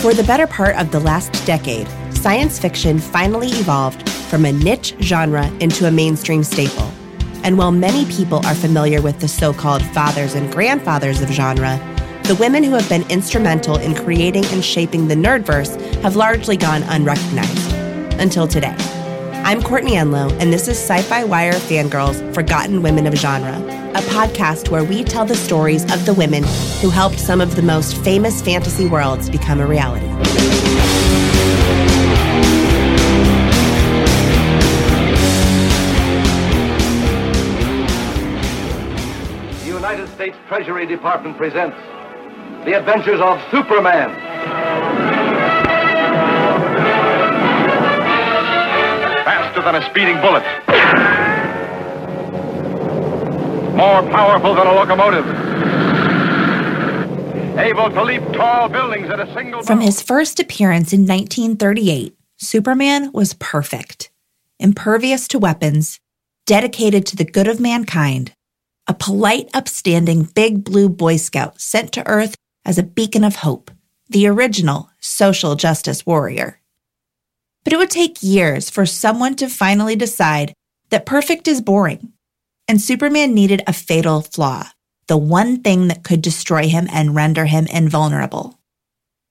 For the better part of the last decade, science fiction finally evolved from a niche genre into a mainstream staple. And while many people are familiar with the so called fathers and grandfathers of genre, the women who have been instrumental in creating and shaping the nerdverse have largely gone unrecognized until today. I'm Courtney Enlow, and this is Sci Fi Wire Fangirls Forgotten Women of Genre, a podcast where we tell the stories of the women who helped some of the most famous fantasy worlds become a reality. The United States Treasury Department presents The Adventures of Superman. Faster than a speeding bullet. More powerful than a locomotive. Able to leap tall buildings at a single From his first appearance in 1938, Superman was perfect, impervious to weapons, dedicated to the good of mankind, a polite, upstanding big blue Boy Scout sent to Earth as a beacon of hope, the original social justice warrior. But it would take years for someone to finally decide that perfect is boring, and Superman needed a fatal flaw, the one thing that could destroy him and render him invulnerable.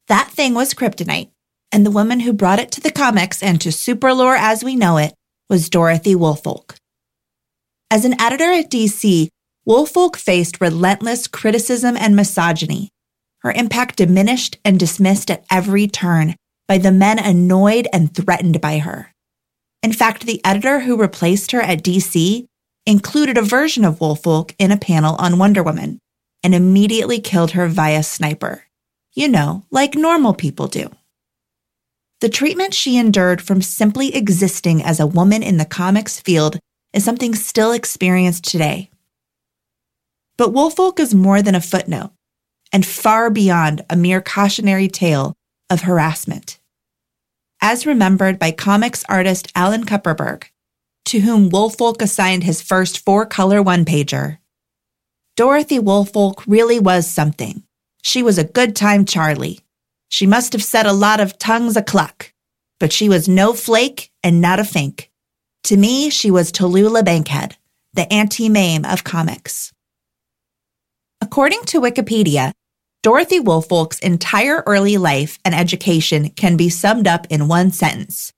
That thing was kryptonite, and the woman who brought it to the comics and to superlore as we know it was Dorothy Woolfolk. As an editor at DC, Woolfolk faced relentless criticism and misogyny. Her impact diminished and dismissed at every turn by the men annoyed and threatened by her. In fact, the editor who replaced her at DC included a version of Woolfolk in a panel on Wonder Woman and immediately killed her via sniper. You know, like normal people do. The treatment she endured from simply existing as a woman in the comics field is something still experienced today. But Woolfolk is more than a footnote and far beyond a mere cautionary tale of harassment. As remembered by comics artist Alan Kupperberg, to whom Woolfolk assigned his first four color one pager, Dorothy Woolfolk really was something. She was a good time Charlie. She must have set a lot of tongues a cluck, but she was no flake and not a fink. To me, she was Tallulah Bankhead, the Auntie Mame of comics. According to Wikipedia, Dorothy Woolfolk's entire early life and education can be summed up in one sentence.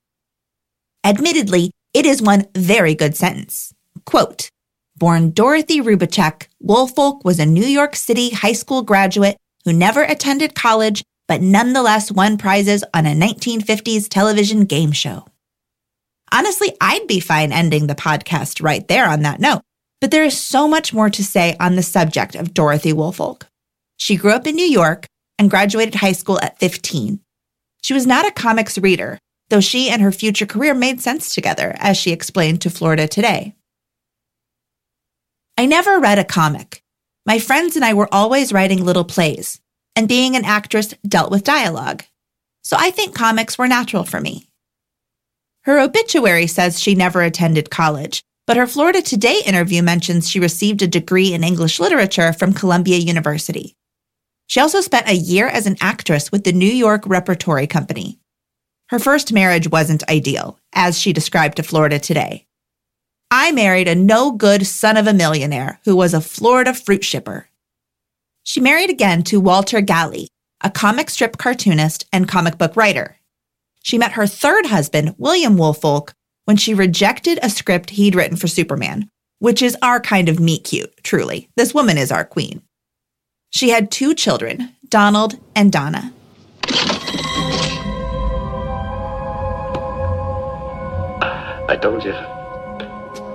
Admittedly, it is one very good sentence. Quote, Born Dorothy Roubicek, Woolfolk was a New York City high school graduate who never attended college but nonetheless won prizes on a 1950s television game show. Honestly, I'd be fine ending the podcast right there on that note, but there is so much more to say on the subject of Dorothy Woolfolk. She grew up in New York and graduated high school at 15. She was not a comics reader, though she and her future career made sense together, as she explained to Florida Today. I never read a comic. My friends and I were always writing little plays, and being an actress dealt with dialogue. So I think comics were natural for me. Her obituary says she never attended college, but her Florida Today interview mentions she received a degree in English literature from Columbia University. She also spent a year as an actress with the New York Repertory Company. Her first marriage wasn't ideal, as she described to Florida Today. I married a no good son of a millionaire who was a Florida fruit shipper. She married again to Walter Galley, a comic strip cartoonist and comic book writer. She met her third husband, William Woolfolk, when she rejected a script he'd written for Superman, which is our kind of meet cute, truly. This woman is our queen. She had two children, Donald and Donna. I told you.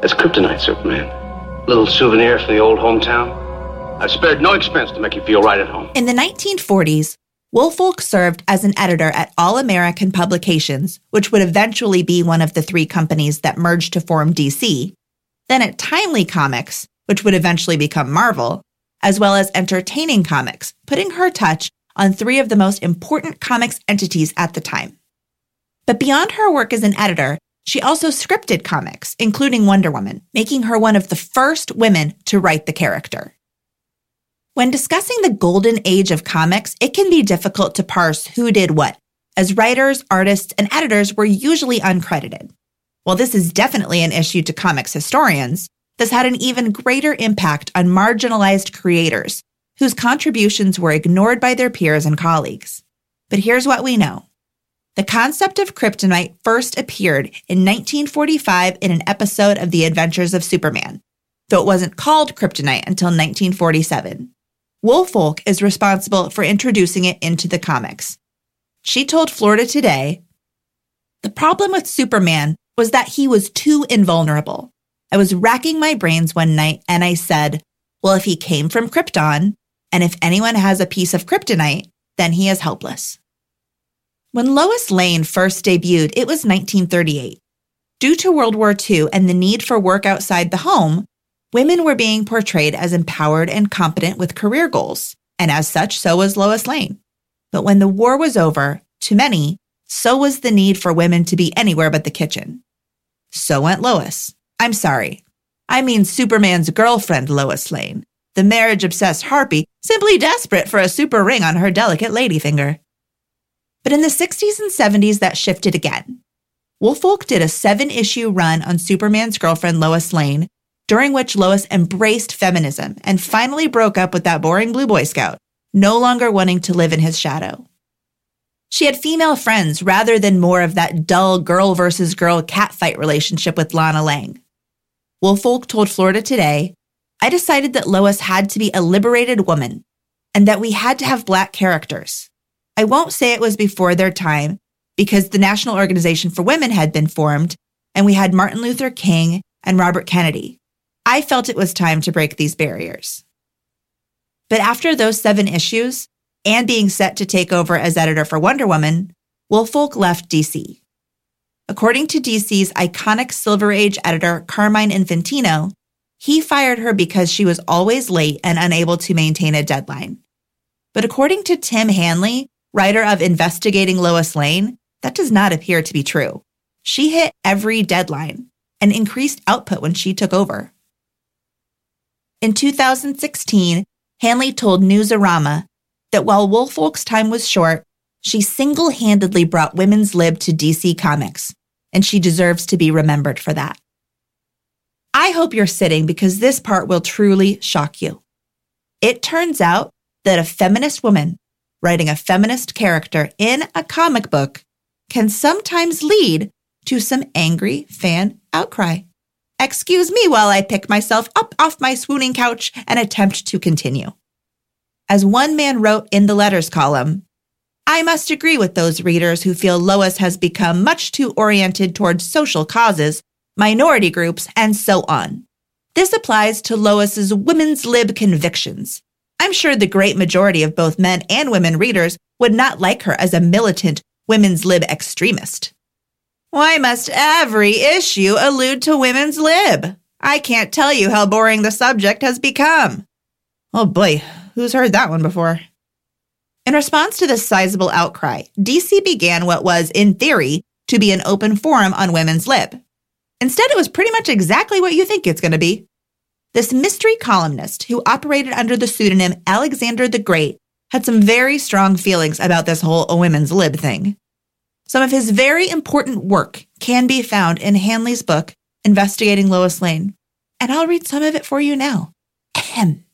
It's kryptonite, Superman. Little souvenir for the old hometown. I've spared no expense to make you feel right at home. In the 1940s, Woolfolk served as an editor at All American Publications, which would eventually be one of the three companies that merged to form DC, then at Timely Comics, which would eventually become Marvel, as well as Entertaining Comics, putting her touch on three of the most important comics entities at the time. But beyond her work as an editor, she also scripted comics, including Wonder Woman, making her one of the first women to write the character. When discussing the golden age of comics, it can be difficult to parse who did what, as writers, artists, and editors were usually uncredited. While this is definitely an issue to comics historians, this had an even greater impact on marginalized creators whose contributions were ignored by their peers and colleagues. But here's what we know. The concept of kryptonite first appeared in 1945 in an episode of The Adventures of Superman, though it wasn't called kryptonite until 1947. Woolfolk is responsible for introducing it into the comics. She told Florida Today, The problem with Superman was that he was too invulnerable. I was racking my brains one night and I said, well, if he came from Krypton, and if anyone has a piece of kryptonite, then he is helpless. When Lois Lane first debuted, it was 1938. Due to World War II and the need for work outside the home, women were being portrayed as empowered and competent with career goals, and as such, so was Lois Lane. But when the war was over, to many, so was the need for women to be anywhere but the kitchen. So went Lois. I'm sorry. I mean Superman's girlfriend, Lois Lane, the marriage obsessed harpy, simply desperate for a super ring on her delicate ladyfinger. But in the 60s and 70s, that shifted again. Woolfolk did a seven issue run on Superman's girlfriend, Lois Lane, during which Lois embraced feminism and finally broke up with that boring blue Boy Scout, no longer wanting to live in his shadow. She had female friends rather than more of that dull girl versus girl catfight relationship with Lana Lang. Woolfolk told Florida Today, I decided that Lois had to be a liberated woman and that we had to have black characters. I won't say it was before their time because the National Organization for Women had been formed and we had Martin Luther King and Robert Kennedy. I felt it was time to break these barriers. But after those seven issues, and being set to take over as editor for Wonder Woman, Woolfolk left DC. According to DC's iconic Silver Age editor, Carmine Infantino, he fired her because she was always late and unable to maintain a deadline. But according to Tim Hanley, writer of Investigating Lois Lane, that does not appear to be true. She hit every deadline and increased output when she took over. In 2016, Hanley told Newsarama that while Woolfolk's time was short, she single handedly brought women's lib to DC Comics, and she deserves to be remembered for that. I hope you're sitting because this part will truly shock you. It turns out that a feminist woman writing a feminist character in a comic book can sometimes lead to some angry fan outcry. Excuse me while I pick myself up off my swooning couch and attempt to continue. As one man wrote in the letters column, I must agree with those readers who feel Lois has become much too oriented towards social causes, minority groups, and so on. This applies to Lois's women's lib convictions. I'm sure the great majority of both men and women readers would not like her as a militant women's lib extremist. Why must every issue allude to women's lib? I can't tell you how boring the subject has become. Oh boy, who's heard that one before? In response to this sizable outcry, DC began what was, in theory, to be an open forum on women's lib. Instead, it was pretty much exactly what you think it's going to be. This mystery columnist, who operated under the pseudonym Alexander the Great, had some very strong feelings about this whole women's lib thing. Some of his very important work can be found in Hanley's book, Investigating Lois Lane, and I'll read some of it for you now. Ahem.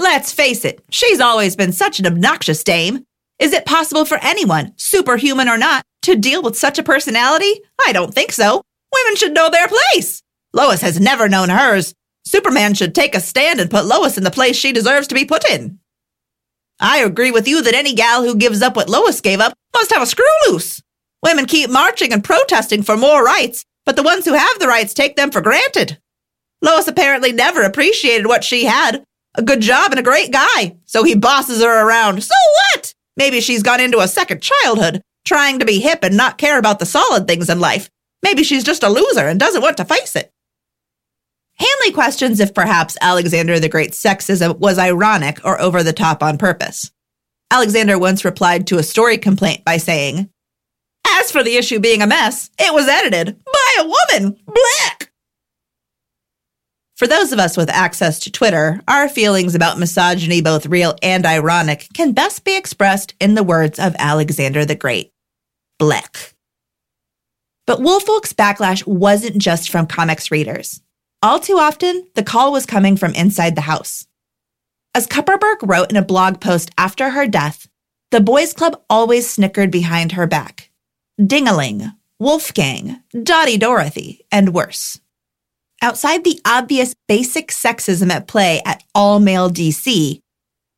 Let's face it, she's always been such an obnoxious dame. Is it possible for anyone, superhuman or not, to deal with such a personality? I don't think so. Women should know their place. Lois has never known hers. Superman should take a stand and put Lois in the place she deserves to be put in. I agree with you that any gal who gives up what Lois gave up must have a screw loose. Women keep marching and protesting for more rights, but the ones who have the rights take them for granted. Lois apparently never appreciated what she had. A good job and a great guy. So he bosses her around. So what? Maybe she's gone into a second childhood, trying to be hip and not care about the solid things in life. Maybe she's just a loser and doesn't want to face it. Hanley questions if perhaps Alexander the Great's sexism was ironic or over the top on purpose. Alexander once replied to a story complaint by saying, As for the issue being a mess, it was edited by a woman. Black. For those of us with access to Twitter, our feelings about misogyny, both real and ironic, can best be expressed in the words of Alexander the Great. Bleck. But Woolfolk's backlash wasn't just from comics readers. All too often, the call was coming from inside the house. As Kupperberg wrote in a blog post after her death, the boys' club always snickered behind her back. Dingaling, Wolfgang, Dottie Dorothy, and worse. Outside the obvious basic sexism at play at all male DC,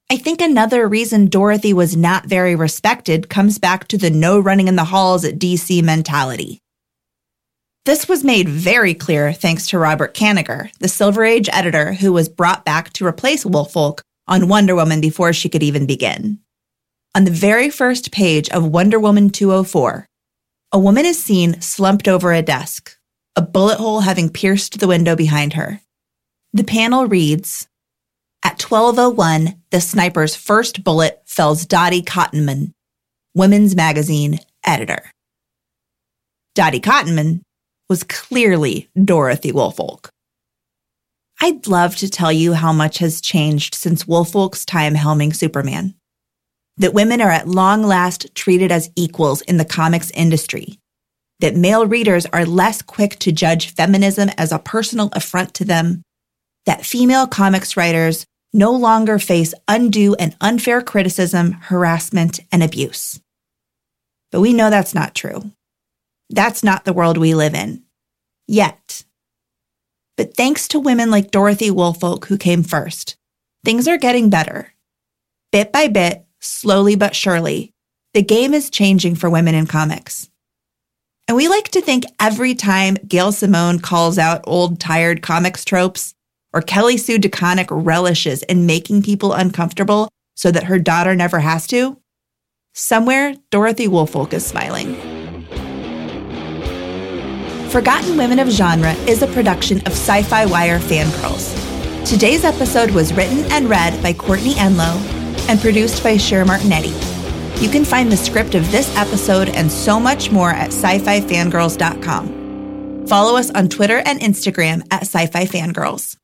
I think another reason Dorothy was not very respected comes back to the no running in the halls at DC mentality. This was made very clear thanks to Robert Kanigher, the Silver Age editor who was brought back to replace Woolfolk on Wonder Woman before she could even begin. On the very first page of Wonder Woman 204, a woman is seen slumped over a desk, a bullet hole having pierced the window behind her. The panel reads, At 1201, the sniper's first bullet fells Dottie Cottonman, Women's Magazine editor. Dottie Cottonman was clearly Dorothy Woolfolk. I'd love to tell you how much has changed since Woolfolk's time helming Superman. That women are at long last treated as equals in the comics industry that male readers are less quick to judge feminism as a personal affront to them, that female comics writers no longer face undue and unfair criticism, harassment, and abuse. But we know that's not true. That's not the world we live in. Yet. But thanks to women like Dorothy Woolfolk who came first, things are getting better. Bit by bit, slowly but surely, the game is changing for women in comics. And we like to think every time Gail Simone calls out old tired comics tropes, or Kelly Sue DeConnick relishes in making people uncomfortable so that her daughter never has to, somewhere Dorothy Woolfolk is smiling. Forgotten Women of Genre is a production of Sci Fi Wire Fan Fangirls. Today's episode was written and read by Courtney Enlow and produced by Cher Martinetti. You can find the script of this episode and so much more at sci-fi. Follow us on Twitter and Instagram at sci-fi fangirls.